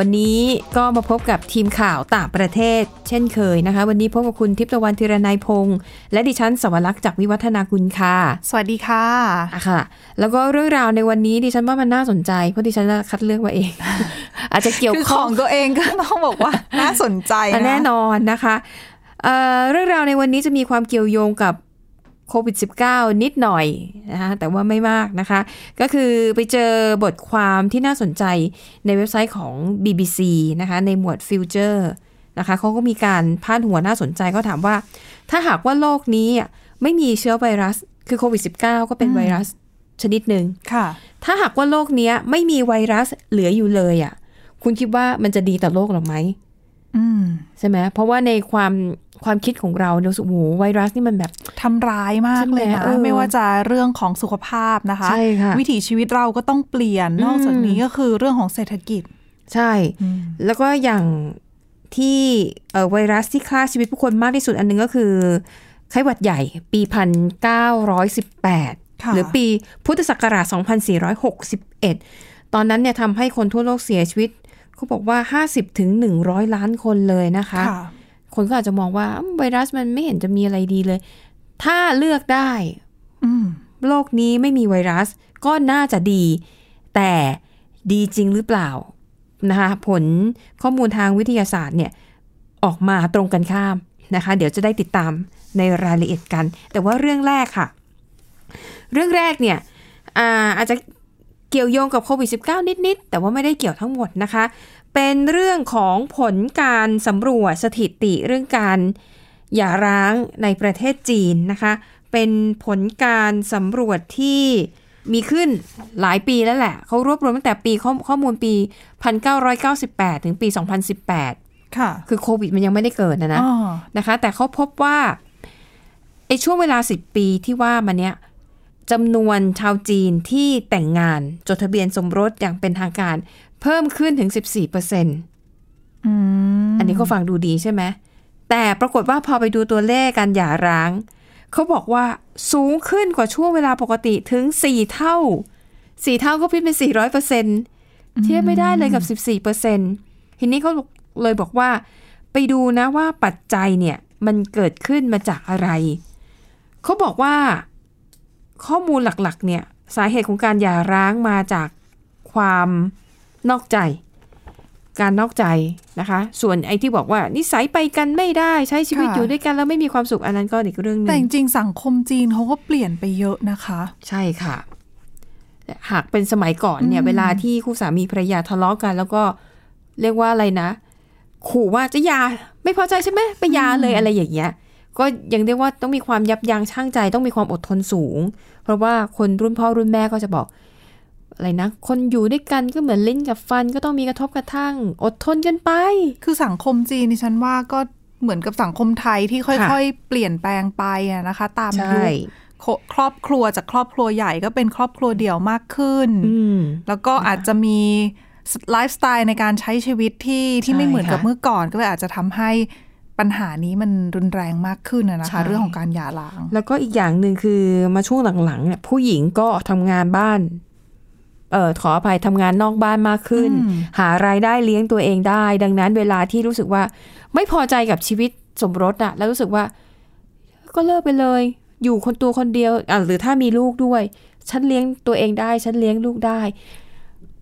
วันนี้ก็มาพบกับทีมข่าวต่างประเทศ เช่นเคยนะคะ วันนี้พบกับคุณทิพย์ตะวันธีรนัยพงษ์และดิฉันสวรักษ์จากวิวัฒนาคุณค่ะ สวัสดีค่ะอะค่ะ แล้วก็เรื่องราวในวันนี้ดิฉันว่ามันน่าสนใจเพราะดิฉันคัดเลือกมาเอง อาจจะเกี่ยวคือขข้อองงตัวเองก็ต้องบอกว่าน่าสนใจอะนะแน่นอนนะคะเอ่อเรื่องราวในวันนี้จะมีความเกี่ยวโยงกับ โควิด -19 นิดหน่อยนะคะแต่ว่าไม่มากนะคะ ก็คือไปเจอบทความที่น่าสนใจในเว็บไซต์ของ BBC นะคะในหมวด Future นะคะเขาก็มีการพาดหัวน่าสนใจเขาถามว่า ถ้าหากว่าโลกนี้อะไม่มีเชื้อไวรัส คือโควิด -19 ก็เป็นไวรัสชนิดหนึ่งค่ะถ้าหากว่าโลกเนี้ยไม่มีไวรัสเหลืออยู่เลยอะ คุณคิดว่ามันจะดีต่อโลกหรือไหมอืมใช่ไหมเพราะว่าในความ ความคิดของเราเนี่ยรู้สึกโอ้โหไวรัสนี่มันแบบทำร้ายมากเลยใช่ไหมนะเออไม่ว่าจะเรื่องของสุขภาพนะคะใช่ค่ะวิถีชีวิตเราก็ต้องเปลี่ยนอืมนอกจากนี้ก็คือเรื่องของเศรษฐกิจ ใช่ แล้วก็อย่างที่เอ่อไวรัสที่ฆ่าชีวิตผู้คนมากที่สุดอันหนึงก็คือไข้หวัดใหญ่ปีพันเก้าร้อยสิบแปดค่ะหรือปีพุทธศักราช2461ตอนนั้นเนี่ยทำให้คนทั่วโลกเสียชีวิตเขาบอกว่า50ถึง100ล้านคนเลยนะคะค่ะ คนก็อาจจะมองว่าอืมไวรัสมันไม่เห็นจะมีอะไรดีเลย ถ้าเลือกได้อืมโลกนี้ไม่มีไวรัสก็น่าจะดี แต่ดีจริงหรือเปล่านะคะผลข้อมูลทางวิทยาศาสตร์เนี่ยออกมาตรงกันข้ามนะคะ เดี๋ยวจะได้ติดตามในรายละเอียดกัน แต่ว่าเรื่องแรกค่ะ เรื่องแรกเนี่ยอาอาจจะเกี่ยวโยงกับโควิด -19 นิด ๆ แต่ว่าไม่ได้เกี่ยวทั้งหมดนะคะ เป็นเรื่องของผลการสำรวจสถิติเรื่องการหย่าร้างในประเทศจีนนะคะ เป็นผลการสำรวจที่มีขึ้นหลายปีแล้วแหละ เขารวบรวมตั้งแต่ปีข้อข้อมูลปี 1998 ถึงปี 2018 ค่ะ คือโควิดมันยังไม่ได้เกิดนะนะอ๋อนะคะ แต่เขาพบว่าไอ้ช่วงเวลา 10 ปีที่ว่ามาเนี้ยจำนวนชาวจีนที่แต่งงานจดทะเบียนสมรสอย่างเป็นทางการเพิ่มขึ้นถึง 14%ออืมอันนี้ก็ฟังดูดีใช่ไหม แต่ปรากฏว่าพอไปดูตัวเลขการหย่าร้าง เขาบอกว่าสูงขึ้นกว่าช่วงเวลาปกติถึง 4 เท่า 4 เท่าก็พิดเป็น 400%เทียบไม่ได้เลยกับ 14%ทีนี้เขาเลยบอกว่า ไปดูนะว่าปัจจัยเนี่ย มันเกิดขึ้นมาจากอะไร เขาบอกว่า ข้อมูลหลักๆ เนี่ย สาเหตุของการหย่าร้างมาจากความ นอกใจการนอกใจนะคะ ส่วนไอ้ที่บอกว่า นิสัยไปกันไม่ได้ใช้ชีวิตอยู่ด้วยกันแล้วไม่มีความสุขอันนั้นก็อีกเรื่องหนึแต่จงริงๆสังคมจีนเขาก็เปลี่ยนไปเยอะนะคะ ใช่ค่ะแต่หากเป็นสมัยก่อนเนี่ย เวลาที่คู่สามีภรรยาทะเลาะกัน แล้วก็เรียกว่าอะไรนะ ขู่ว่าจะหยาไม่พอใจใช่ไหมไปหยาเลยอะไรอย่างเงี้ยก็ยังเรียกว่าต้องมีความยับยั้งชั่งใจ ต้องมีความอดทนสูง เพราะว่าคนรุ่นพ่อรุ่นแม่ก็จะบอก อะไรนะ คนอยู่ด้วยกันก็เหมือนลิ้นกับฟันก็ต้องมีกระทบกระทั่ง อดทนกันไป คือสังคมจีนดิฉันว่าก็เหมือนกับสังคมไทยที่ค่ค่ะอยๆ เปลี่ยนแปลงไปอะนะคะ ตามใช่ยุคโคครอบครัวจากครอบครัวใหญ่ก็เป็นครอบครัวเดี่ยวมากขึ้นอืมแล้วก็อาจจะมีไลฟ์สไตล์ในการใช้ชีวิตที่ที่ไม่ใช่เหมือนกับค่ะเมื่อก่อนก็เลยอาจจะทำให้ปัญหานี้มันรุนแรงมากขึ้นอะนะใช่คะ เรื่องของการหย่าร้าง แล้วก็อีกอย่างหนึ่งคือมาช่วงหลังๆเนี่ยผู้หญิงก็ทำงานบ้านเอ่อขออภัยทำงานนอกบ้านมากขึ้นอืมหารายได้เลี้ยงตัวเองได้ ดังนั้นเวลาที่รู้สึกว่าไม่พอใจกับชีวิตสมรสอะแล้วรู้สึกว่า ก็เลิกไปเลย อยู่คนตัวคนเดียวอะหรือถ้ามีลูกด้วย ฉันเลี้ยงตัวเองได้ ฉันเลี้ยงลูกได้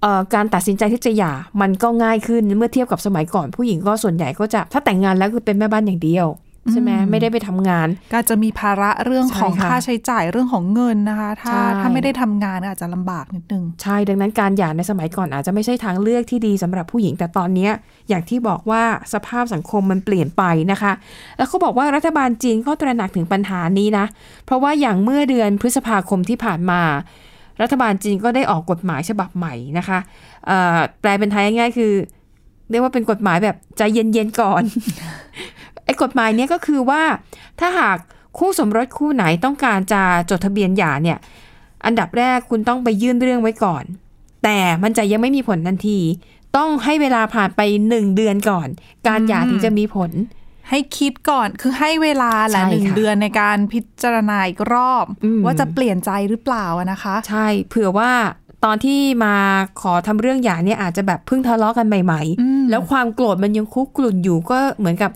เอ่อการตัดสินใจที่จะหย่ามันก็ง่ายขึ้นเมื่อเทียบกับสมัยก่อนผู้หญิงก็ส่วนใหญ่ก็จะถ้าแต่งงานแล้วคือเป็นแม่บ้านอย่างเดียว ใช่ไหมไม่ได้ไปทำงาน ก็จะมีภาระเรื่องของใช่ค่ะค่าใช้จ่ายเรื่องของเงินนะคะ ถ้าใช่ถ้าไม่ได้ทำงานก็อาจจะลำบากนิดนึง ใช่ดังนั้นการหย่าในสมัยก่อนอาจจะไม่ใช่ทางเลือกที่ดีสำหรับผู้หญิงแต่ตอนเนี้ยอย่างที่บอกว่าสภาพสังคมมันเปลี่ยนไปนะคะ แล้วเขาบอกว่ารัฐบาลจีนก็ตระหนักถึงปัญหานี้นะ เพราะว่าอย่างเมื่อเดือนพฤษภาคมที่ผ่านมา รัฐบาลจีนก็ได้ออกกฎหมายฉบับใหม่นะคะเอ่อแปลเป็นไทยง่ายๆคือ เรียกว่าเป็นกฎหมายแบบใจเย็นๆก่อน ไอ้กฎหมายเนี้ยก็คือว่า ถ้าหากคู่สมรสคู่ไหนต้องการจะจดทะเบียนหย่าเนี่ย อันดับแรกคุณต้องไปยื่นเรื่องไว้ก่อน แต่มันจะยังไม่มีผลทันที ต้องให้เวลาผ่านไปหนึ่งเดือนก่อน การหย่าถึงจะมีผล ให้คิดก่อนคือให้เวลาแหละใช่หนึ่งค่ะเดือนในการพิจารณาอีกรอบอืมว่าจะเปลี่ยนใจหรือเปล่าอะนะคะ ใช่เผื่อว่าตอนที่มาขอทำเรื่องหย่าเนี่ยอาจจะแบบเพิ่งทะเลาะกันใหม่อืมๆแล้วความโกรธมันยังคุกกลุ่นอยู่ก็เหมือนกับ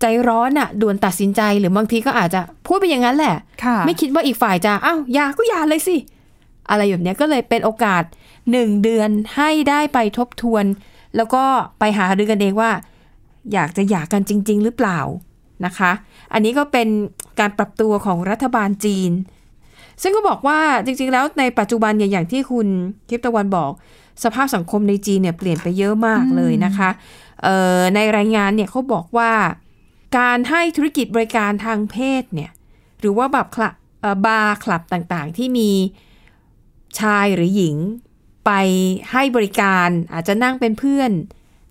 ใจร้อนอะด่วนตัดสินใจหรือบางทีก็อาจจะพูดไปอย่างนั้นแหละค่ะไม่คิดว่าอีกฝ่ายจะอ้าวหย่าก็หย่าเลยสิ อะไรแบบเนี้ยก็เลยเป็นโอกาสหนึ่งเดือนให้ได้ไปทบทวน แล้วก็ไปหารือกันเองว่า อยากจะหย่ากันจริง ๆ หรือเปล่านะคะ อันนี้ก็เป็นการปรับตัวของรัฐบาลจีน ซึ่งก็บอกว่าจริง ๆ แล้วในปัจจุบันเนี่ยอย่างที่คุณทิพย์ตะวันบอก สภาพสังคมในจีนเนี่ยเปลี่ยนไปเยอะมากเลยนะคะเอ่อในรายงานเนี่ยเขาบอกว่า การให้ธุรกิจบริการทางเพศเนี่ยหรือว่าแบบคลับบาร์คลับต่างๆ ที่มีชายหรือหญิงไปให้บริการอาจจะนั่งเป็นเพื่อน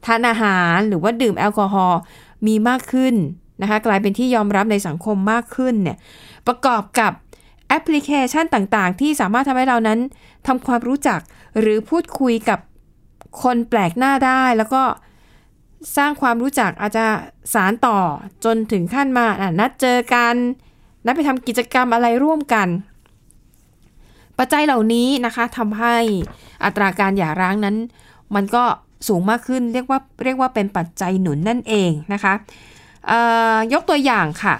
ทานอาหารหรือว่าดื่มแอลกอฮอล์มีมากขึ้นนะคะกลายเป็นที่ยอมรับในสังคมมากขึ้นเนี่ยประกอบกับแอปพลิเคชันต่างๆ ที่สามารถทำให้เรานั้นทำความรู้จักหรือพูดคุยกับคนแปลกหน้าได้ แล้วก็ สร้างความรู้จักอาจจะสารต่อจนถึงขั้นมาอะนัดเจอกันนัดไปทำกิจกรรมอะไรร่วมกัน ปัจจัยเหล่านี้นะคะทำให้อัตราการหย่าร้างนั้น มันก็สูงมากขึ้นเรียกว่าเรียกว่าเป็นปัจจัยหนุนนั่นเองนะคะเอ่อยกตัวอย่างค่ะ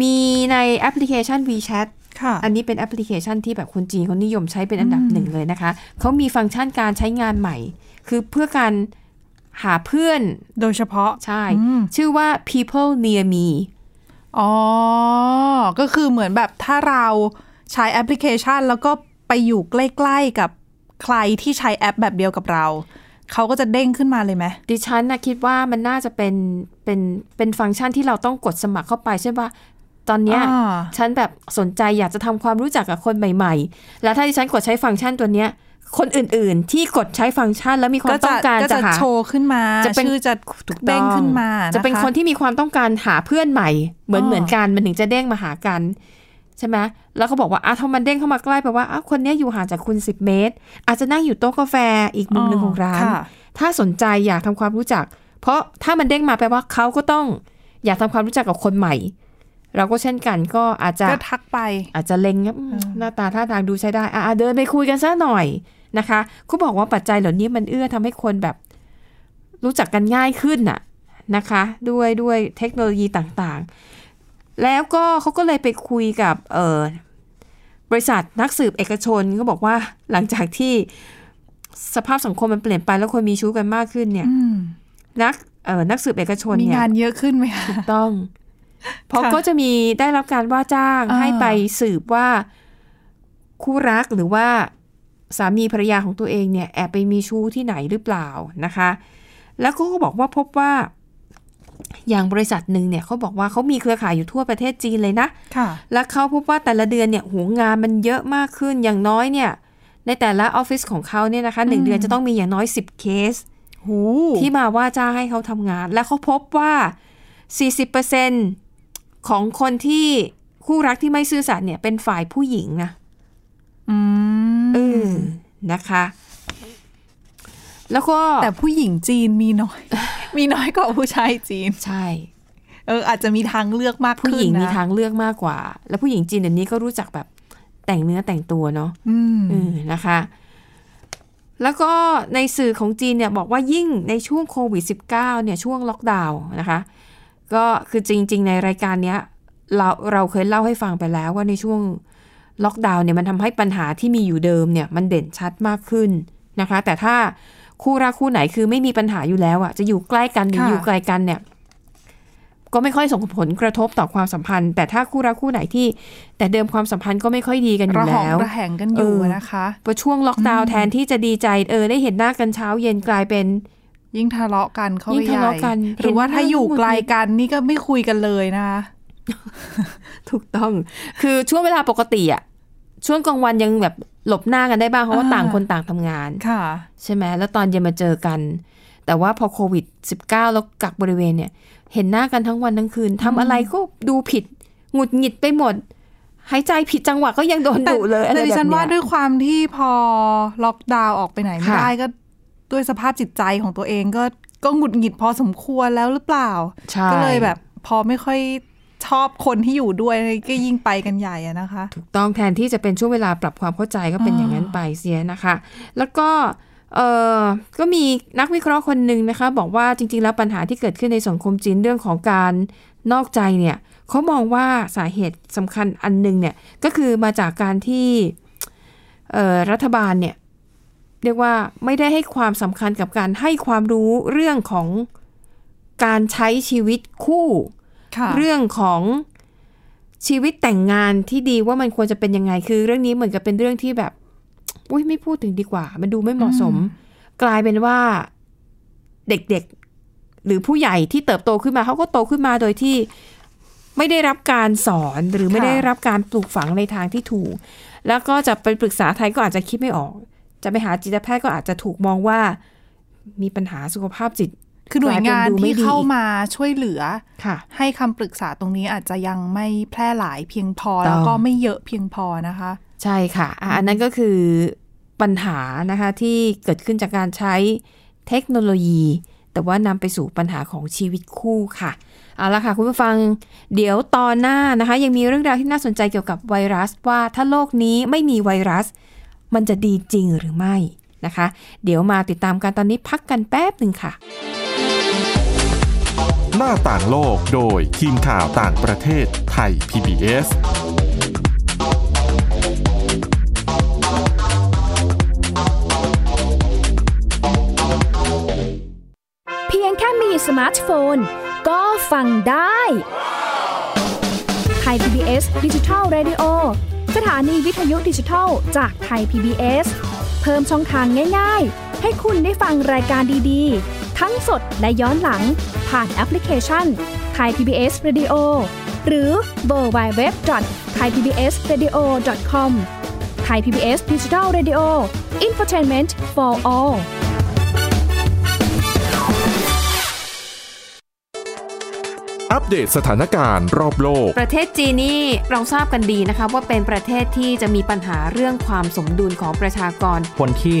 มีในแอปพลิเคชัน WeChat ค่ะอันนี้เป็นแอปพลิเคชันที่แบบคนจีนเขานิยมใช้เป็นอันดับหนึ่งเลยนะคะ เขามีฟังก์ชันการใช้งานใหม่ คือเพื่อการ หาเพื่อนโดยเฉพาะใช่อืมชื่อว่า people near me อ๋อ ก็คือเหมือนแบบถ้าเราใช้แอปพลิเคชัน แล้วก็ไปอยู่ใกล้ๆกับใครที่ใช้แอปแบบเดียวกับเรา เขาก็จะเด้งขึ้นมาเลยไหมดิฉันนะคิดว่ามันน่าจะเป็นเป็นเป็นฟังก์ชันที่เราต้องกดสมัครเข้าไปใช่ปะตอนเนี้ยอ่าฉันแบบสนใจอยากจะทำความรู้จักกับคนใหม่ ๆ แล้วถ้าดิฉันกดใช้ฟังก์ชันตัวเนี้ย คนอื่นๆ ที่กดใช้ฟังก์ชันแล้วมีความก็ต้จะองการก็จะจะหาโชว์ขึ้นมาจะเป็นชื่อจะถูกต้องเด้งขึ้นมา จะเป็นนะคะคนที่มีความต้องการหาเพื่อนใหม่ เหมือนอ๋อเหมือนกันมันถึงจะเด้งมาหากันใช่ไหมแล้วเขาบอกว่าอะถ้ามันเด้งเข้ามาใกล้แปลว่าอะคนเนี้ยอยู่ห่างจากคุณ 10 เมตร อาจจะนั่งอยู่โต๊ะกาแฟอีกมุมหนึ่งของร้านค่ะถ้าสนใจอยากทำความรู้จัก เพราะถ้ามันเด้งมาแปลว่าเขาก็ต้องอยากทำความรู้จักกับคนใหม่ เราก็เช่นกันก็อาจจะก็ทักไป อาจจะเล็งอืมหน้าตาท่าทางดูใช้ได้อะอะเดินไปคุยกันซะหน่อย นะคะเขาบอกว่าปัจจัยเหล่านี้มันเอื้อทำให้คนแบบรู้จักกันง่ายขึ้นน่ะนะคะ ด้วยด้วยเทคโนโลยีต่างๆ แล้วก็เขาก็เลยไปคุยกับเออบริษัทนักสืบเอกชนก็บอกว่าหลังจากที่สภาพสังคมมันเปลี่ยนไปแล้วคนมีชู้กันมากขึ้นเนี่ยอืมนักเออนักสืบเอกชนมีเนี่ยงานเยอะขึ้นไหมคะต้อง เพราะค่ะก็จะมีได้รับการว่าจ้างอ่าให้ไปสืบว่าคู่รักหรือว่า สามีภรรยาของตัวเองเนี่ยแอบไปมีชู้ที่ไหนหรือเปล่านะคะ แล้วก็บอกว่าพบว่าอย่างบริษัทหนึ่งเนี่ยเขาบอกว่าเขามีเครือข่ายอยู่ทั่วประเทศจีนเลยนะค่ะและเขาพบว่าแต่ละเดือนเนี่ยโหงานมันเยอะมากขึ้นอย่างน้อยเนี่ย ในแต่ละออฟฟิศของเขาเนี่ยนะคะหนึ่งอืมเดือนจะต้องมีอย่างน้อย 10 เคสหูที่มาว่าจ้างให้เขาทำงาน และเขาพบว่า 40%ของคนที่คู่รักที่ไม่ซื่อสัตย์เนี่ยเป็นฝ่ายผู้หญิงนะ อืมเออนะคะ แล้วก็แต่ผู้หญิงจีนมีน้อย มีน้อยกว่าผู้ชายจีน ใช่ เออ อาจจะมีทางเลือกมากผู้ขึ้นหญิงมีนะทางเลือกมากกว่า แล้วผู้หญิงจีนเดี๋ยวนี้ก็รู้จักแบบแต่งเนื้อแต่งตัวเนาะอืมเออนะคะ แล้วก็ในสื่อของจีนเนี่ยบอกว่ายิ่งในช่วงโควิด -19 เนี่ยช่วงล็อกดาวน์นะคะ ก็คือจริง ๆ ในรายการเนี้ยเราเราเคยเล่าให้ฟังไปแล้วว่าในช่วง ล็อกดาวน์เนี่ยมันทำให้ปัญหาที่มีอยู่เดิมเนี่ยมันเด่นชัดมากขึ้นนะคะ แต่ถ้าคู่รักคู่ไหนคือไม่มีปัญหาอยู่แล้วอะจะอยู่ใกล้กันหรือค่ะอยู่ไกลกันเนี่ย ก็ไม่ค่อยส่งผลกระทบต่อความสัมพันธ์ แต่ถ้าคู่รักคู่ไหนที่ แต่เดิมความสัมพันธ์ก็ไม่ค่อยดีกันอยู่ระหองแล้วระแหงกันอยู่เออนะคะพอช่วงล็อกดาวน์แทนที่จะดีใจเออได้เห็นหน้ากันเช้าเย็นกลายเป็นยิ่งทะเลาะกันเข้ายิ่ไปงใหทะญ่เลาะกัน หรือว่าเห็นหน้าถ้าอยู่หงุดหงิดไกลกันนี่ก็ไม่คุยกันเลยนะคะ ถูกต้อง คือช่วงเวลาปกติอะ ช่วงกลางวันยังแบบหลบหน้ากันได้บ้างเพราะว่าอ่าต่างคนต่างทำงานค่ะ ใช่ไหมแล้วตอนเย็นมาเจอกัน แต่ว่าพอโควิด -19 แล้วกักบริเวณเนี่ย เห็นหน้ากันทั้งวันทั้งคืนทำอะไรก็ดูผิดหงุดหงิดไปหมดหายใจผิดจังหวะก็ยังโดนแต่ดุเลยอะไรแต่แบบดิเนี้ฉันว่ายด้วยความที่พอล็อกดาวน์ออกไปไหนไม่ค่ะได้ก็ด้วยสภาพจิตใจของตัวเองก็ก็หงุดหงิดพอสมควรแล้วหรือเปล่าใช่ก็เลยแบบพอไม่ค่อย ชอบคนที่อยู่ด้วยก็ยิ่งไปกันใหญ่อะนะคะ ถูกต้องแทนที่จะเป็นช่วงเวลาปรับความเข้าใจก็เป็นอย่างนั้นไปเสียนะคะ แล้วก็เออก็มีนักวิเคราะห์คนหนึ่งนะคะ บอกว่าจริง ๆ แล้วปัญหาที่เกิดขึ้นในสังคมจีนเรื่องของการนอกใจเนี่ยเขามองว่าสาเหตุสำคัญอันหนึงเนี่ยก็คือมาจากการที่เออรัฐบาลเนี่ยเรียกว่าไม่ได้ให้ความสำคัญกับการให้ความรู้เรื่องของการใช้ชีวิตคู่ เรื่องของชีวิตแต่งงานที่ดีว่ามันควรจะเป็นยังไง คือ เรื่องนี้เหมือนกับเป็นเรื่องที่แบบอุ้ยไม่พูดถึงดีกว่า มันดูไม่เหมาะสม กลายเป็นว่าเด็กๆ หรือผู้ใหญ่ที่เติบโตขึ้นมาเขาก็โตขึ้นมาโดยที่ไม่ได้รับการสอนหรือไม่ได้รับการปลูกฝังในทางที่ถูก แล้วก็จะไปปรึกษาใครก็อาจจะคิดไม่ออก จะไปหาจิตแพทย์ก็อาจจะถูกมองว่ามีปัญหาสุขภาพจิต คือหน่วยงานกลายเป็นดูไม่ที่ดีเข้ามาช่วยเหลือค่ะให้คำปรึกษาตรงนี้อาจจะยังไม่แพร่หลายเพียงพอต้องแล้วก็ไม่เยอะเพียงพอนะคะ ใช่ค่ะอะอันนั้นก็คือปัญหานะคะที่เกิดขึ้นจากการใช้เทคโนโลยี แต่ว่านำไปสู่ปัญหาของชีวิตคู่ค่ะเอาละค่ะคุณผู้ฟัง เดี๋ยวตอนหน้านะคะ ยังมีเรื่องราวที่น่าสนใจเกี่ยวกับไวรัสว่าถ้าโลกนี้ไม่มีไวรัส มันจะดีจริงหรือไม่นะคะ เดี๋ยวมาติดตามกันตอนนี้พักกันแป๊บหนึ่งค่ะ หน้าต่างโลกโดยทีมข่าวต่างประเทศไทย PBS เพียงแค่มีสมาร์ทโฟน ก็ฟังได้Thai PBS Digital Radio สถานีวิทยุดิจิทัลจาก Thai PBS เพิ่มช่องทางง่ายๆ ให้คุณได้ฟังรายการดีๆ ทั้งสดและย้อนหลัง ผ่านแอปพลิเคชัน Thai PBS Radio หรือ World Wide Web Thai PBS Radio com Thai PBS Digital Radio infotainment for all อัปเดตสถานการณ์รอบโลก ประเทศจีนนี่เราทราบกันดีนะคะว่าเป็นประเทศที่จะมีปัญหาเรื่องความสมดุลของประชากร คนที่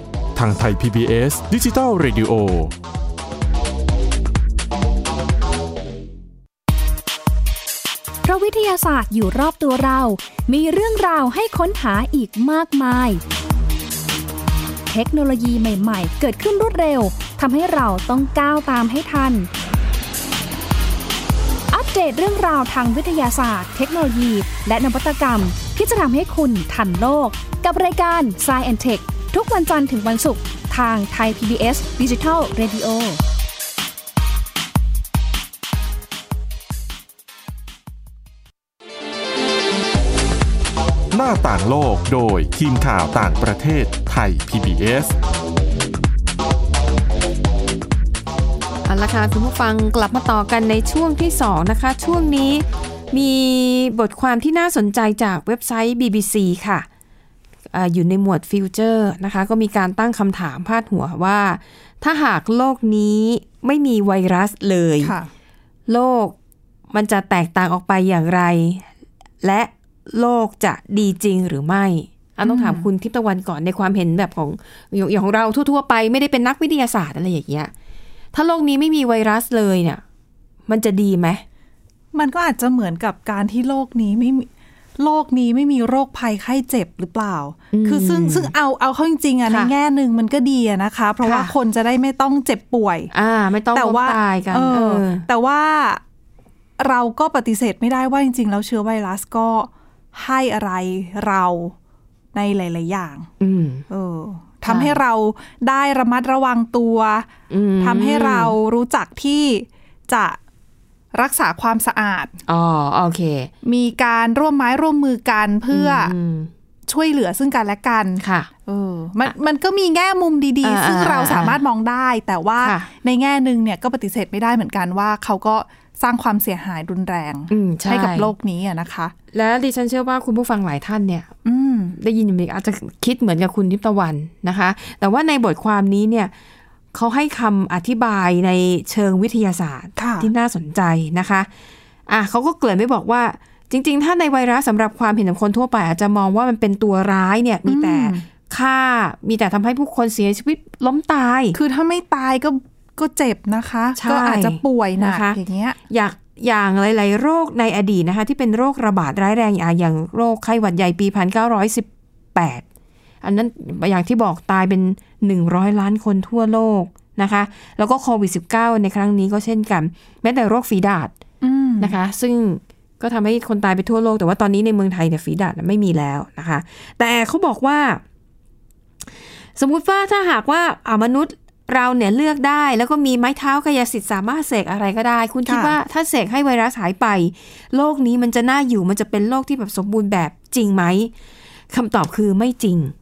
ทางไทย PBS ดิจิทัล Radio เพราะวิทยาศาสตร์อยู่รอบตัวเรา มีเรื่องราวให้ค้นหาอีกมากมาย เทคโนโลยีใหม่ ๆ เกิดขึ้นรวดเร็ว ทำให้เราต้องก้าวตามให้ทัน อัปเดตเรื่องราวทางวิทยาศาสตร์ เทคโนโลยี และนวัตกรรมที่จะทำให้คุณทันโลก กับรายการ s c i e n t e c h ทุกวันจันทร์ถึงวันศุกร์ทางไทย PBS Digital Radio หน้าต่างโลกโดยทีมข่าวต่างประเทศไทย PBS เอาละค่ะคุณผู้ฟังกลับมาต่อกันในช่วงที่ 2 นะคะ ช่วงนี้มีบทความที่น่าสนใจจากเว็บไซต์ BBC ค่ะ อาอยู่ในหมวดฟิวเจอร์นะคะก็มีการตั้งคำถามพาดหัวว่า ถ้าหากโลกนี้ไม่มีไวรัสเลยค่ะโลกมันจะแตกต่างออกไปอย่างไร และโลกจะดีจริงหรือไม่อันต้องถามคุณทิพย์ตะวันก่อนในความเห็นแบบของอย่างอย่างของเราทั่วๆไปไม่ได้เป็นนักวิทยาศาสตร์อะไรอย่างเงี้ยถ้าโลกนี้ไม่มีไวรัสเลยเนี่ย มันจะดีไหมมันก็อาจจะเหมือนกับการที่โลกนี้ไม่มี โลกนี้ไม่มีโรคภัยไข้เจ็บหรือเปล่า คือซึ่งซึ่งเอาเอาเข้าจริงๆอะในค่ะแง่หนึ่งมันก็ดีอะนะคะ เพราะว่าค่ะคนจะได้ไม่ต้องเจ็บป่วย อ่า ไม่ต้องแต่ล้มว่าตายกันเอเอออแต่ว่าเราก็ปฏิเสธไม่ได้ว่าจริง ๆ แล้วเชื้อไวรัสก็ให้อะไรเราในหลาย ๆ อย่างอืมเออทำให้เราได้ระมัดระวังตัวอืมทำให้เรารู้จักที่จะ รักษาความสะอาด อ๋อ โอเค มีการร่วมไม้ร่วมมือกันเพื่ออมช่วยเหลือซึ่งกันและกัน ค่ะเออมันมันก็มีแง่มุมดีอ่าๆซึ่งอ่าเราอ่าสามารถมองได้ แต่ว่าค่ะในแง่หนึ่งเนี่ยก็ปฏิเสธไม่ได้เหมือนกันว่าเขาก็สร้างความเสียหายรุนแรงอืมใช่กับโลกนี้อะนะคะ และดิฉันเชื่อว่าคุณผู้ฟังหลายท่านเนี่ยอืมได้ยินอย่างนี้อาจจะคิดเหมือนกับคุณทิพย์ตะวันนะคะ แต่ว่าในบทความนี้เนี่ย เขาให้คำอธิบายในเชิงวิทยาศาสตร์ค่ะที่น่าสนใจนะคะอะเขาก็เกริ่นไม่บอกว่าจริง ๆ ถ้าในไวรัสสำหรับความเห็นของคนทั่วไป อาจจะมองว่ามันเป็นตัวร้ายเนี่ยมีแต่ฆ่ามีแต่ทำให้ผู้คนเสียชีวิตล้มตาย คือถ้าไม่ตายก็ก็เจ็บนะคะใช่ก็อาจจะป่วยหนักนะคะอย่างเงี้ยอยากอย่างหลาย ๆ โรคในอดีตนะคะ ที่เป็นโรคระบาดร้ายแรงอย่างอย่างโรคไข้หวัดใหญ่ปี 1918 อันนั้นอย่างที่บอกตายเป็น 100 ล้านคนทั่วโลกนะคะ แล้วก็โควิด -19 ในครั้งนี้ก็เช่นกัน แม้แต่โรคฝีดาษอืมนะคะ ซึ่งก็ทำให้คนตายไปทั่วโลก แต่ว่าตอนนี้ในเมืองไทยเนี่ยฝีดาษไม่มีแล้วนะคะ แต่เขาบอกว่า สมมุติว่าถ้าหากว่าอ่ามนุษย์เราเนี่ยเลือกได้แล้วก็มีไม้เท้ากายสิทธิ์สามารถเสกอะไรก็ได้ คุณคิดค่ะว่าถ้าเสกให้ไวรัสหายไป โลกนี้มันจะน่าอยู่มันจะเป็นโลกที่แบบสมบูรณ์แบบจริงไหมคำตอบคือไม่จริงอืม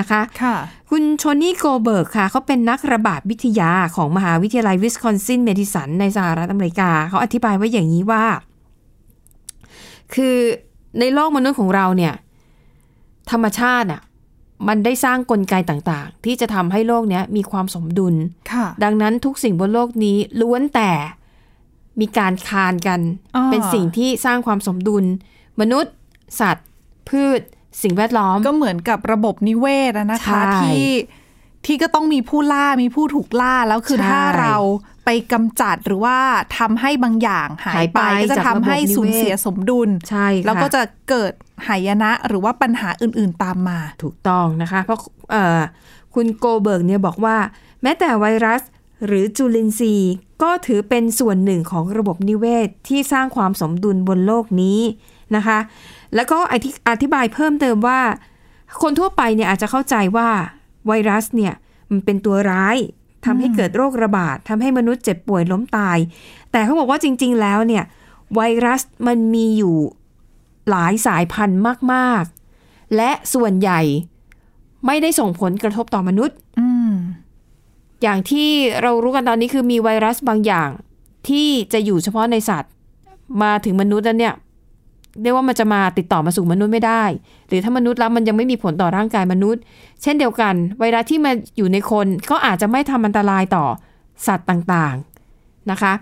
นะคะค่ะคุณโทนี่โกลด์เบิร์กค่ะเขาเป็นนักระบาดวิทยาของมหาวิทยาลัยวิสคอนซินเมดิสันในสหรัฐอเมริกา เขาอธิบายไว้อย่างนี้ว่า คือในโลกมนุษย์ของเราเนี่ย ธรรมชาติอะมันได้สร้างกลไกต่างๆ ที่จะทำให้โลกเนี้ยมีความสมดุลค่ะดังนั้นทุกสิ่งบนโลกนี้ล้วนแต่มีการคานกันอ่าเป็นสิ่งที่สร้างความสมดุล มนุษย์ สัตว์ พืช สิ่งแวดล้อม ก็เหมือนกับระบบนิเวศอะนะคะใช่ที่ที่ก็ต้องมีผู้ล่ามีผู้ถูกล่าแล้วคือใช่ถ้าเราไปกำจัดหรือว่าทำให้บางอย่างหายหายไปไปก็จะจากทำให้ระบบนิเวศสูญเสียสมดุลใช่ค่ะแล้วก็จะเกิดหายนะหรือว่าปัญหาอื่นๆตามมา ถูกต้องนะคะ เพราะเอ่อคุณโกเบิร์กเนี่ยบอกว่า แม้แต่ไวรัสหรือจุลินทรีย์ก็ถือเป็นส่วนหนึ่งของระบบนิเวศที่สร้างความสมดุลบนโลกนี้นะคะ แล้วก็อธิอธิบายเพิ่มเติมว่า คนทั่วไปเนี่ยอาจจะเข้าใจว่าไวรัสเนี่ยมันเป็นตัวร้ายทำให้เกิดโรคระบาดทำให้มนุษย์เจ็บป่วยล้มตาย แต่เขาบอกว่าจริง ๆ แล้วเนี่ยไวรัสมันมีอยู่หลายสายพันธุ์มาก ๆ และส่วนใหญ่ไม่ได้ส่งผลกระทบต่อมนุษย์อืมอย่างที่เรารู้กันตอนนี้คือมีไวรัสบางอย่าง ที่จะอยู่เฉพาะในสัตว์ มาถึงมนุษย์แล้วเนี่ย เรียกว่ามันจะมาติดต่อมาสู่มนุษย์ไม่ได้ หรือถ้ามนุษย์แล้วมันยังไม่มีผลต่อร่างกายมนุษย์ เช่นเดียวกัน ไวรัสที่มาอยู่ในคนก็อาจจะไม่ทำอันตรายต่อสัตว์ต่างๆนะคะ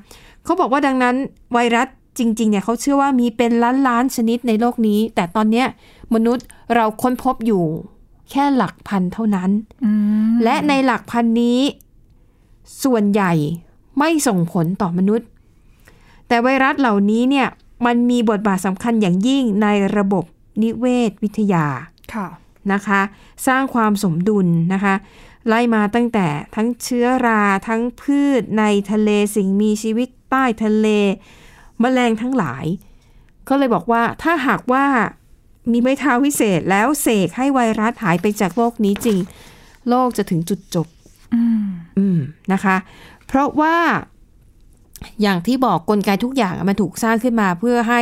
เขาบอกว่าดังนั้นไวรัสจริงๆเนี่ยเขาเชื่อว่ามีเป็นล้านล้านๆชนิดในโลกนี้ แต่ตอนเนี้ยมนุษย์เราค้นพบอยู่แค่หลักพันเท่านั้น และในหลักพันนี้ ส่วนใหญ่ไม่ส่งผลต่อมนุษย์ แต่ไวรัสเหล่านี้เนี่ย มันมีบทบาทสำคัญอย่างยิ่งในระบบนิเวศวิทยาค่ะนะคะ สร้างความสมดุลนะคะ ไล่มาตั้งแต่ทั้งเชื้อราทั้งพืชในทะเลสิ่งมีชีวิตใต้ทะเลแมลงทั้งหลาย ก็เลยบอกว่าถ้าหากว่ามีไม้เท้าวิเศษแล้วเสกให้ไวรัสหายไปจากโลกนี้จริง โลกจะถึงจุดจบ อืมนะคะ เพราะว่า อย่างที่บอกกลไกทุกอย่างมันถูกสร้างขึ้นมาเพื่อให้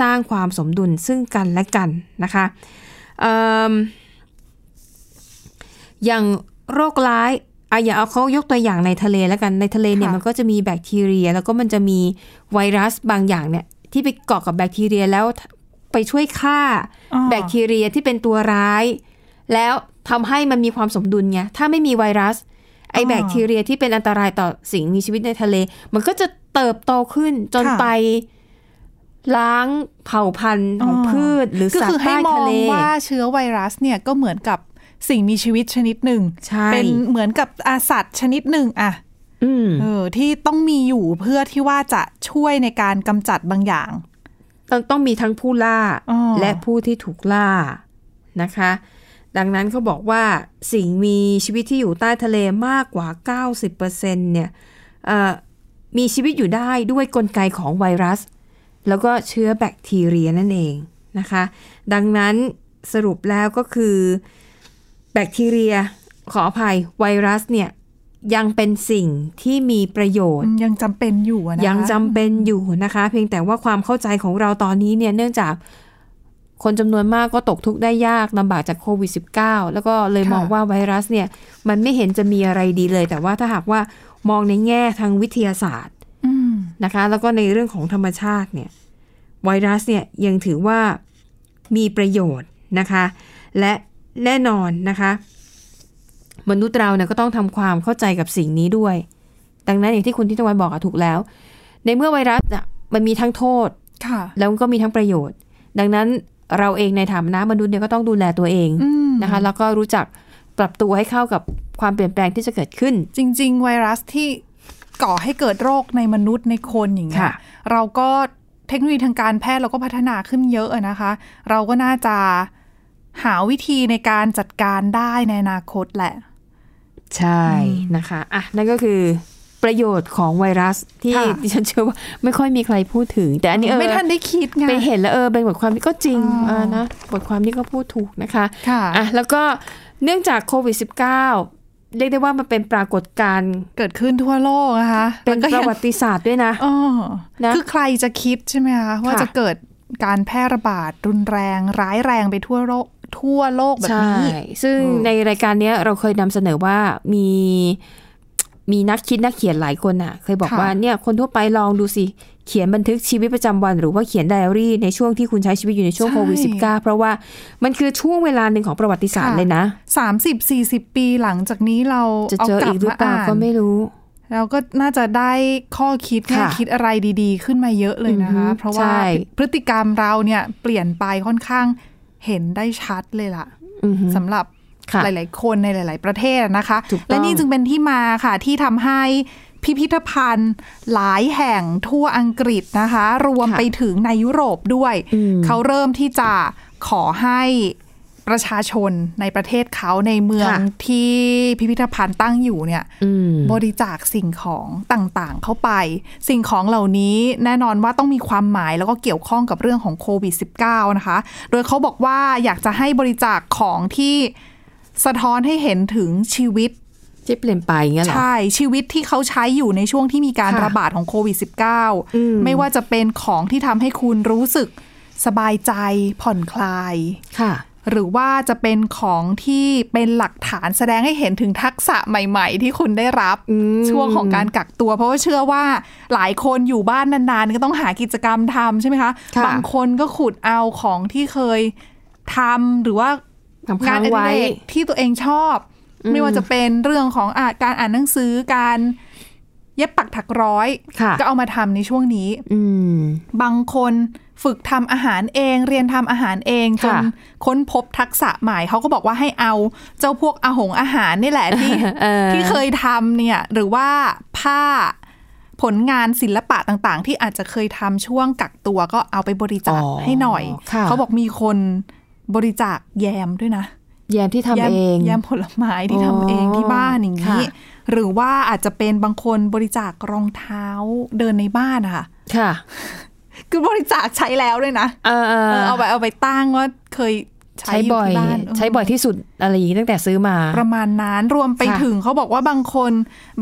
สร้างความสมดุลซึ่งกันและกันนะคะเอิ่มอย่างโรคร้ายอะอย่าเอาเขายกตัวอย่างในทะเลแล้วกันในทะเลเนี่ยค่ะมันก็จะมีแบคทีเรีย แล้วก็มันจะมีไวรัสบางอย่างเนี่ย ที่ไปเกาะกับแบคทีเรียแล้วไปช่วยฆ่าอ๋อแบคทีเรียที่เป็นตัวร้าย แล้วทำให้มันมีความสมดุลไงถ้าไม่มีไวรัส ไอแบคทีเรียที่เป็นอันตรายต่อสิ่งมีชีวิตในทะเล มันก็จะเติบโตขึ้นจนค่ะไปล้างเผ่าพันธุ์ของอ๋อพืช หรือก็สัตคือว์ให้ใต้มอทะงเลว่าเชื้อไวรัสเนี่ยก็เหมือนกับสิ่งมีชีวิตชนิดหนึ่งใช่เป็นเหมือนกับอาสัตว์ชนิดหนึ่งอะอืมเออที่ต้องมีอยู่เพื่อที่ว่าจะช่วยในการกำจัดบางอย่างต้องต้องมีทั้งผู้ล่าอ๋อและผู้ที่ถูกล่านะคะ ดังนั้นเขาบอกว่าสิ่งมีชีวิตที่อยู่ใต้ทะเลมากกว่า 90%เนี่ยเอ่อมีชีวิตอยู่ได้ด้วยกลไกของไวรัส แล้วก็เชื้อแบคทีเรียนั่นเองนะคะ ดังนั้นสรุปแล้วก็คือแบคทีเรียขออภัยไวรัสเนี่ยยังเป็นสิ่งที่มีประโยชน์ ยังจำเป็นอยู่อะนะคะยังจำเป็นอยู่นะคะ เพียงแต่ว่าความเข้าใจของเราตอนนี้เนี่ยเนื่องจาก คนจำนวนมากก็ตกทุกข์ได้ยากลำบากจากโควิด -19 แล้วก็เลยมองว่าไวรัสเนี่ย มันไม่เห็นจะมีอะไรดีเลย แต่ว่าถ้าหากว่ามองในแง่ทางวิทยาศาสตร์อืมนะคะ แล้วก็ในเรื่องของธรรมชาติเนี่ย ไวรัสเนี่ยยังถือว่ามีประโยชน์นะคะ และแน่นอนนะคะ มนุษย์เราเนี่ยก็ต้องทำความเข้าใจกับสิ่งนี้ด้วย ดังนั้นอย่างที่คุณทิตวันบอกอะถูกแล้ว ในเมื่อไวรัสอะมันมีทั้งโทษค่ะแล้วก็มีทั้งประโยชน์ ดังนั้น เราเองในฐานะมนุษย์เนี่ยก็ต้องดูแลตัวเองอืมนะคะ แล้วก็รู้จักปรับตัวให้เข้ากับความเปลี่ยนแปลงที่จะเกิดขึ้น จริง ๆ ไวรัสที่ก่อให้เกิดโรคในมนุษย์ในคนอย่างเงี้ยค่ะเราก็เทคโนโลยีทางการแพทย์เราก็พัฒนาขึ้นเยอะอะนะคะ เราก็น่าจะหาวิธีในการจัดการได้ในอนาคตแหละ ใช่นะคะอะนั่นก็คือ ประโยชน์ของไวรัสที่ค่ะดิฉันเชื่อว่าไม่ค่อยมีใครพูดถึง แต่อันนี้เออไม่ทันได้คิดไงไปเห็นแล้วเออเป็นบทความที่ก็จริงอ๋อเออนะบทความที่ก็พูดถูกนะคะค่ะอะแล้วก็เนื่องจากโควิด -19 เรียกได้ว่ามันเป็นปรากฏการณ์เกิดขึ้นทั่วโลกนะคะเป็นแล้วก็ปยัระงวัติศาสตร์ด้วยนะอ๋อนะคือใครจะคิดใช่ไหมคะว่าค่ะจะเกิดการแพร่ระบาดรุนแรง ร้ายแรงไปทั่วโลกทั่วโลกแบบใช่นี้ ซึ่งเออในรายการเนี้ยเราเคยนำเสนอว่ามี มีนักคิดนักเขียนหลายคนอะ เคยบอกว่าเนี่ยคนทั่วไปลองดูสิ เขียนบันทึกชีวิตประจำวัน หรือว่าเขียนไดอารี่ในช่วงที่คุณใช้ชีวิตอยู่ในช่วงโควิด -19 เพราะว่ามันคือช่วงเวลาหนึ่งของประวัติศาสตร์เลยนะสามสิบสี่สิบปีหลังจากนี้เราจะเจอากลัอีกหรือเปล่ามาก็ไม่รู้เราก็น่าจะได้ข้อคิดแค่ค่ะคิดอะไรดี ๆ ขึ้นมาเยอะเลยนะคะอือฮึเพราะใช่ว่าพฤติกรรมเราเนี่ยเปลี่ยนไปค่อนข้างเห็นได้ชัดเลยล่ะอือฮึสำหรับค่ะ หลาย ๆ คนในหลาย ๆ ประเทศนะคะถูกต้องและนี่จึงเป็นที่มาค่ะที่ทำให้พิพิธภัณฑ์หลายแห่งทั่วอังกฤษนะคะ รวมไปถึงในยุโรปด้วยอืมเขาเริ่มที่จะขอให้ประชาชนในประเทศเขาในเมืองค่ะที่พิพิธภัณฑ์ตั้งอยู่เนี่ยอืมบริจาคสิ่งของต่างๆ เข้าไป สิ่งของเหล่านี้แน่นอนว่าต้องมีความหมายแล้วก็เกี่ยวข้องกับเรื่องของโควิด -19 นะคะ โดยเขาบอกว่าอยากจะให้บริจาคของที่ สะท้อนให้เห็นถึงชีวิตที่เปลี่ยนไปอย่างเงี้ยเหรอ ใช่ชีวิตที่เขาใช้อยู่ในช่วงที่มีการค่ะระบาดของโควิดอืม -19 ไม่ว่าจะเป็นของที่ทำให้คุณรู้สึกสบายใจผ่อนคลายค่ะ หรือว่าจะเป็นของที่เป็นหลักฐานแสดงให้เห็นถึงทักษะใหม่ ๆ ที่คุณได้รับอืมช่วงของการกักตัว เพราะว่าเชื่อว่าหลายคนอยู่บ้านนานๆ ก็ต้องหากิจกรรมทำใช่ไหมคะค่ะบางคนก็ขุดเอาของที่เคยทำหรือว่าทำ งาค้านงอดิไว้เรกที่ตัวเองชอบ ไม่ว่าจะเป็นเรื่องของอะการอ่านหนังสือการเย็บปักถักร้อยค่ะก็เอามาทำในช่วงนี้อืมบางคนฝึกทำอาหารเอง เรียนทำอาหารเองจนค่ะค้นพบทักษะใหม่เขาก็บอกว่าให้เอาเจ้าพวกอาหงอาหารนี่แหละที่เออที่เคยทำเนี่ย หรือว่าผ้าผลงานศิลปะต่างๆ ที่อาจจะเคยทำช่วงกักตัวก็เอาไปบริจาคอ๋อให้หน่อยค่ะเขาบอกมีคน บริจาคแยมด้วยนะ แยมที่ทำแยมเอง แยมผลไม้ที่ทำเองที่บ้านอย่างนี้ค่ะหรือว่าอาจจะเป็นบางคนบริจาครองเท้าเดินในบ้านอะค่ะค่ะ คือบริจาคใช้แล้วด้วยนะเออเออเออเอาไปเอาไปตั้งว่าเคยใช้ใช้อยู่บ่อยที่บ้านใช้บ่อยที่สุดอะไรอย่างนี้ตั้งแต่ซื้อมา ประมาณนั้นรวมไปค่ะถึงเขาบอกว่าบางคน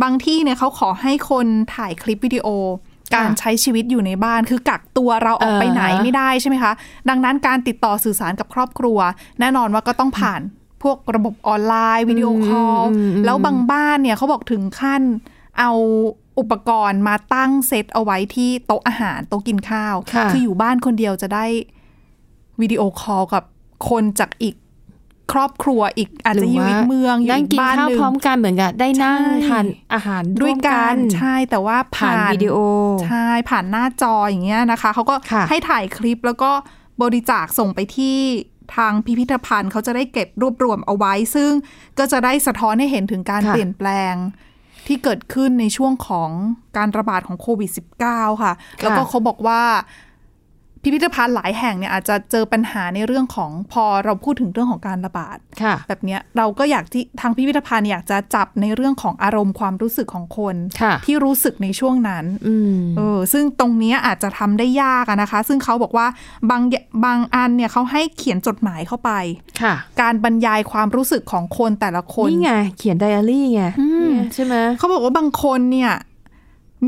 บางที่เนี่ยเขาขอให้คนถ่ายคลิปวิดีโอ การใช้ชีวิตอยู่ในบ้านคือกักตัวเราออกไปไหนอ่าฮะไม่ได้ใช่ไหมคะ ดังนั้นการติดต่อสื่อสารกับครอบครัว แน่นอนว่าก็ต้องผ่านพวกระบบออนไลน์วิดีโอคอลอืมอืมแล้วบางบ้านเนี่ยเขาบอกถึงขั้นเอาอุปกรณ์มาตั้งเซตเอาไว้ที่โต๊ะอาหารโต๊ะกินข้าวค่ะออยู่บ้านคนเดียวจะได้วิดีโอคอลกับคนจากอีก ครอบครัวอีกอาจจะอยู่อีกเมืองอยู่นั่งอีกกินบ้านข้าวหนึ่งพร้อมกันเหมือนกันได้นั่งใช่ทานอาหารด้วยร่มกันใช่แต่ว่าผ่านวิดีโอใช่ผ่านหน้าจออย่างเงี้ยนะคะเขาก็ค่ะให้ถ่ายคลิปแล้วก็บริจาคส่งไปที่ทางพิพิธภัณฑ์เขาจะได้เก็บรวบรวมเอาไว้ ซึ่งก็จะได้สะท้อนให้เห็นถึงการค่ะเปลี่ยนแปลงที่เกิดขึ้นในช่วงของการระบาดของโควิด -19 ค่ะ แล้วก็เขาบอกว่า พิพิธภัณฑ์หลายแห่งเนี่ยอาจจะเจอปัญหาในเรื่องของพอเราพูดถึงเรื่องของการระบาดค่ะแบบเนี้ยเราก็อยากที่ทางพิพิธภัณฑ์อยากจะจับในเรื่องของอารมณ์ความรู้สึกของคนค่ะที่รู้สึกในช่วงนั้นอืมเออซึ่งตรงเนี้ยอาจจะทำได้ยากอะนะคะ ซึ่งเขาบอกว่าบางบางอันเนี่ยเขาให้เขียนจดหมายเข้าไปค่ะ การบรรยายความรู้สึกของคนแต่ละคนนี่ไงเขียนไดอารี่ไงอืมเนี่ยใช่ไหมเขาบอกว่าบางคนเนี่ย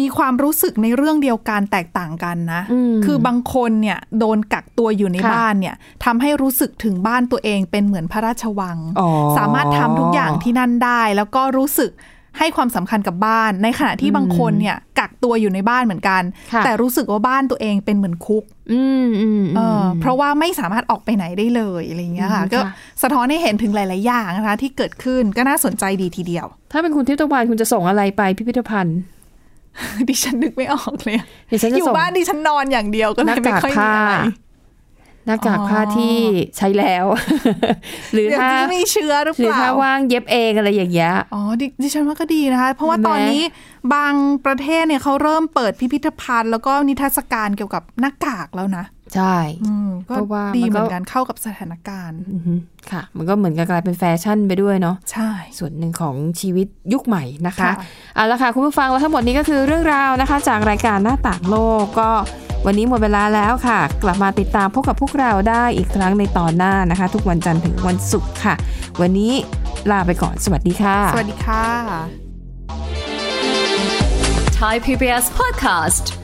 มีความรู้สึกในเรื่องเดียวกันแตกต่างกันนะอืมคือบางคนเนี่ยโดนกักตัวอยู่ในค่ะบ้านเนี่ยทำให้รู้สึกถึงบ้านตัวเองเป็นเหมือนพระราชวังอ๋อสามารถทำทุกอย่างที่นั่นได้ แล้วก็รู้สึกให้ความสำคัญกับบ้าน ในขณะที่บางคนเนี่ยกักตัวอยู่ในบ้านเหมือนกันค่ะแต่รู้สึกว่าบ้านตัวเองเป็นเหมือนคุกอืมอืมเออือมเพราะว่าไม่สามารถออกไปไหนได้เลยอะไรอย่างเงี้ยค่ะอืมก็ค่ะสะท้อนให้เห็นถึงหลาย ๆ อย่างนะคะที่เกิดขึ้นก็น่าสนใจดีทีเดียว ถ้าเป็นคุณทิพย์ตะวันคุณจะส่งอะไรไปพิพิธภัณฑ์ ดิฉันนึกไม่ออกเลยอะดิฉันจะอยู่ส่งบ้านดิฉันนอนอย่างเดียวก็เลยไม่ค่อยมีอะไรหน้ากากผ้าอ๋อที่ใช้แล้ว หรือเดี๋ยวถ้าจะมีเชื้อหรือหเปรือล่าถ้าว่างเย็บเองอะไรอย่างเงี้ยอ๋อดิดิฉันว่าก็ดีนะคะ เพราะว่าแม้ตอนนี้บางประเทศเนี่ยเขาเริ่มเปิดพิพิธภัณฑ์ แล้วก็นิทรรศการเกี่ยวกับหน้ากากแล้วนะ ใช่อืมก็เพราะว่าดีมันก็เหมือนกันเข้ากับสถานการณ์อือฮึค่ะ มันก็เหมือนกับกลายเป็นแฟชั่นไปด้วยเนาะใช่ ส่วนหนึ่งของชีวิตยุคใหม่นะคะค่ะเอาละค่ะคุณผู้ฟังแล้วทั้งหมดนี้ก็คือเรื่องราวนะคะ จากรายการหน้าต่างโลกก็วันนี้หมดเวลาแล้วค่ะ กลับมาติดตามพบกับพวกเราได้อีกครั้งในตอนหน้านะคะ ทุกวันจันทร์ถึงวันศุกร์ค่ะ วันนี้ลาไปก่อนสวัสดีค่ะ สวัสดีค่ะ Thai PBS podcast.